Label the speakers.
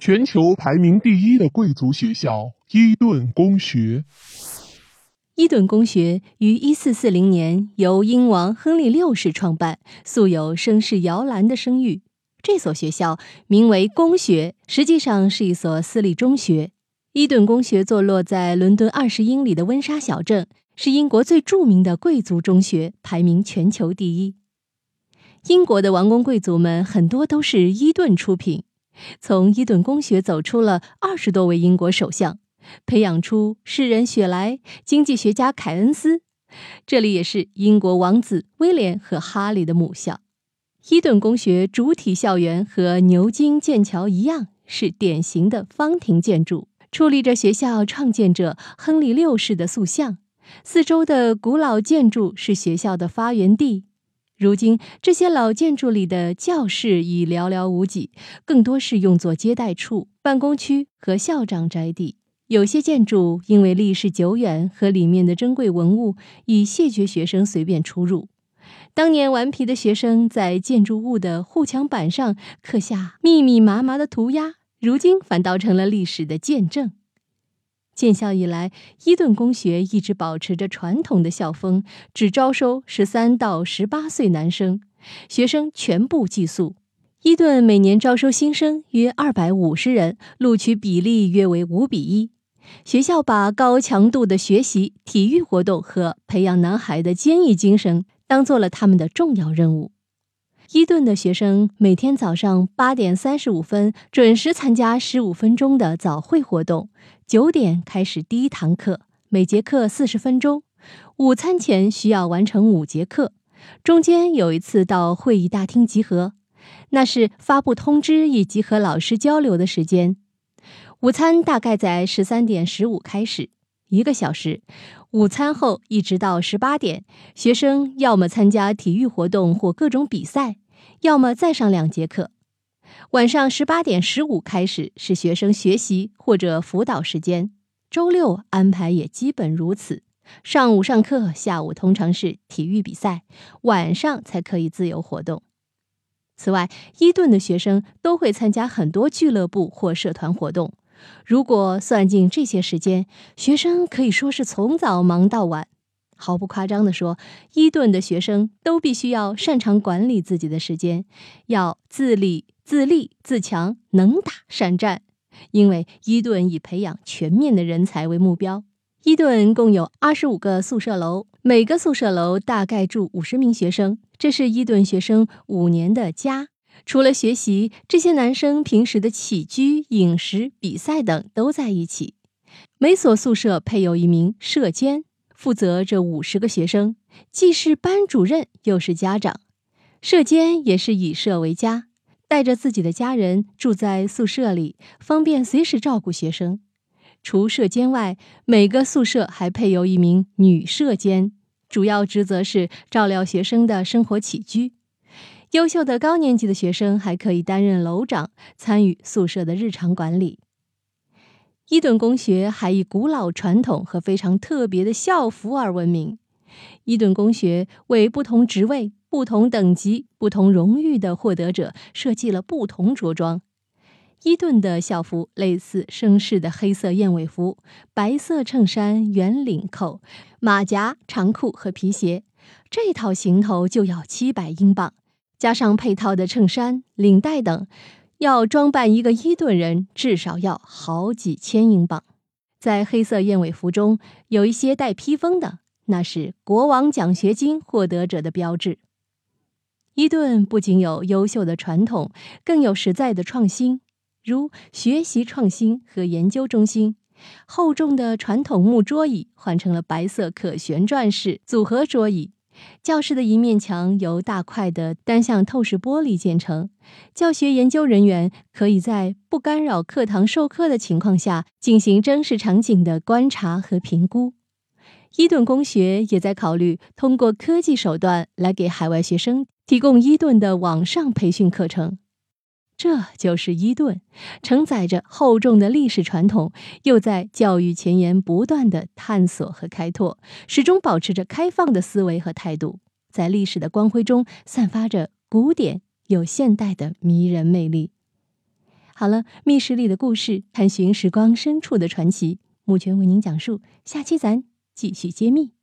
Speaker 1: 全球排名第一的贵族学校——伊顿公学。
Speaker 2: 伊顿公学于1440年由英王亨利六世创办，素有声势摇篮的声誉。这所学校名为公学，实际上是一所私立中学。伊顿公学坐落在伦敦二十英里的温莎小镇，是英国最著名的贵族中学，排名全球第一。英国的王公贵族们很多都是伊顿出品。从伊顿公学走出了二十多位英国首相，培养出诗人雪莱、经济学家凯恩斯。这里也是英国王子威廉和哈里的母校。伊顿公学主体校园和牛津、剑桥一样，是典型的方亭建筑，矗立着学校创建者亨利六世的塑像。四周的古老建筑是学校的发源地。如今，这些老建筑里的教室已寥寥无几，更多是用作接待处、办公区和校长宅邸。有些建筑因为历史久远和里面的珍贵文物，已谢绝学生随便出入。当年顽皮的学生在建筑物的护墙板上刻下密密麻麻的涂鸦，如今反倒成了历史的见证。建校以来，伊顿公学一直保持着传统的校风，只招收十三到十八岁男生，学生全部寄宿。伊顿每年招收新生约二百五十人，录取比例约为五比一。学校把高强度的学习、体育活动和培养男孩的坚毅精神当做了他们的重要任务。伊顿的学生每天早上八点三十五分准时参加十五分钟的早会活动。九点开始第一堂课，每节课四十分钟。午餐前需要完成五节课，中间有一次到会议大厅集合，那是发布通知以及和老师交流的时间。午餐大概在十三点十五开始，一个小时。午餐后一直到十八点，学生要么参加体育活动或各种比赛，要么再上两节课。晚上十八点十五开始是学生学习或者辅导时间，周六安排也基本如此。上午上课，下午通常是体育比赛，晚上才可以自由活动。此外，伊顿的学生都会参加很多俱乐部或社团活动。如果算进这些时间，学生可以说是从早忙到晚。毫不夸张地说，伊顿的学生都必须要擅长管理自己的时间，要自理。自立自强，能打善战。因为伊顿以培养全面的人才为目标。伊顿共有二十五个宿舍楼，每个宿舍楼大概住五十名学生。这是伊顿学生五年的家。除了学习，这些男生平时的起居、饮食、比赛等都在一起。每所宿舍配有一名舍监，负责这五十个学生，既是班主任，又是家长。舍监也是以舍为家。带着自己的家人住在宿舍里，方便随时照顾学生。除舍监外，每个宿舍还配有一名女舍监，主要职责是照料学生的生活起居。优秀的高年级的学生还可以担任楼长，参与宿舍的日常管理。伊顿公学还以古老传统和非常特别的校服而闻名。伊顿公学为不同职位。不同等级、不同荣誉的获得者设计了不同着装。伊顿的校服类似绅士的黑色燕尾服，白色衬衫、圆领扣、马甲、长裤和皮鞋，这套行头就要七百英镑，加上配套的衬衫、领带等，要装扮一个伊顿人至少要好几千英镑。在黑色燕尾服中有一些带披风的，那是国王奖学金获得者的标志。伊顿不仅有优秀的传统，更有实在的创新，如学习创新和研究中心。厚重的传统木桌椅换成了白色可旋转式组合桌椅。教室的一面墙由大块的单向透视玻璃建成，教学研究人员可以在不干扰课堂授课的情况下进行真实场景的观察和评估。伊顿公学也在考虑通过科技手段来给海外学生。提供伊顿的网上培训课程，这就是伊顿，承载着厚重的历史传统，又在教育前沿不断的探索和开拓，始终保持着开放的思维和态度，在历史的光辉中散发着古典又现代的迷人魅力。好了，密室里的故事，探寻时光深处的传奇，目前为您讲述。下期咱继续揭秘。